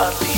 of the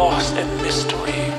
lost in mystery.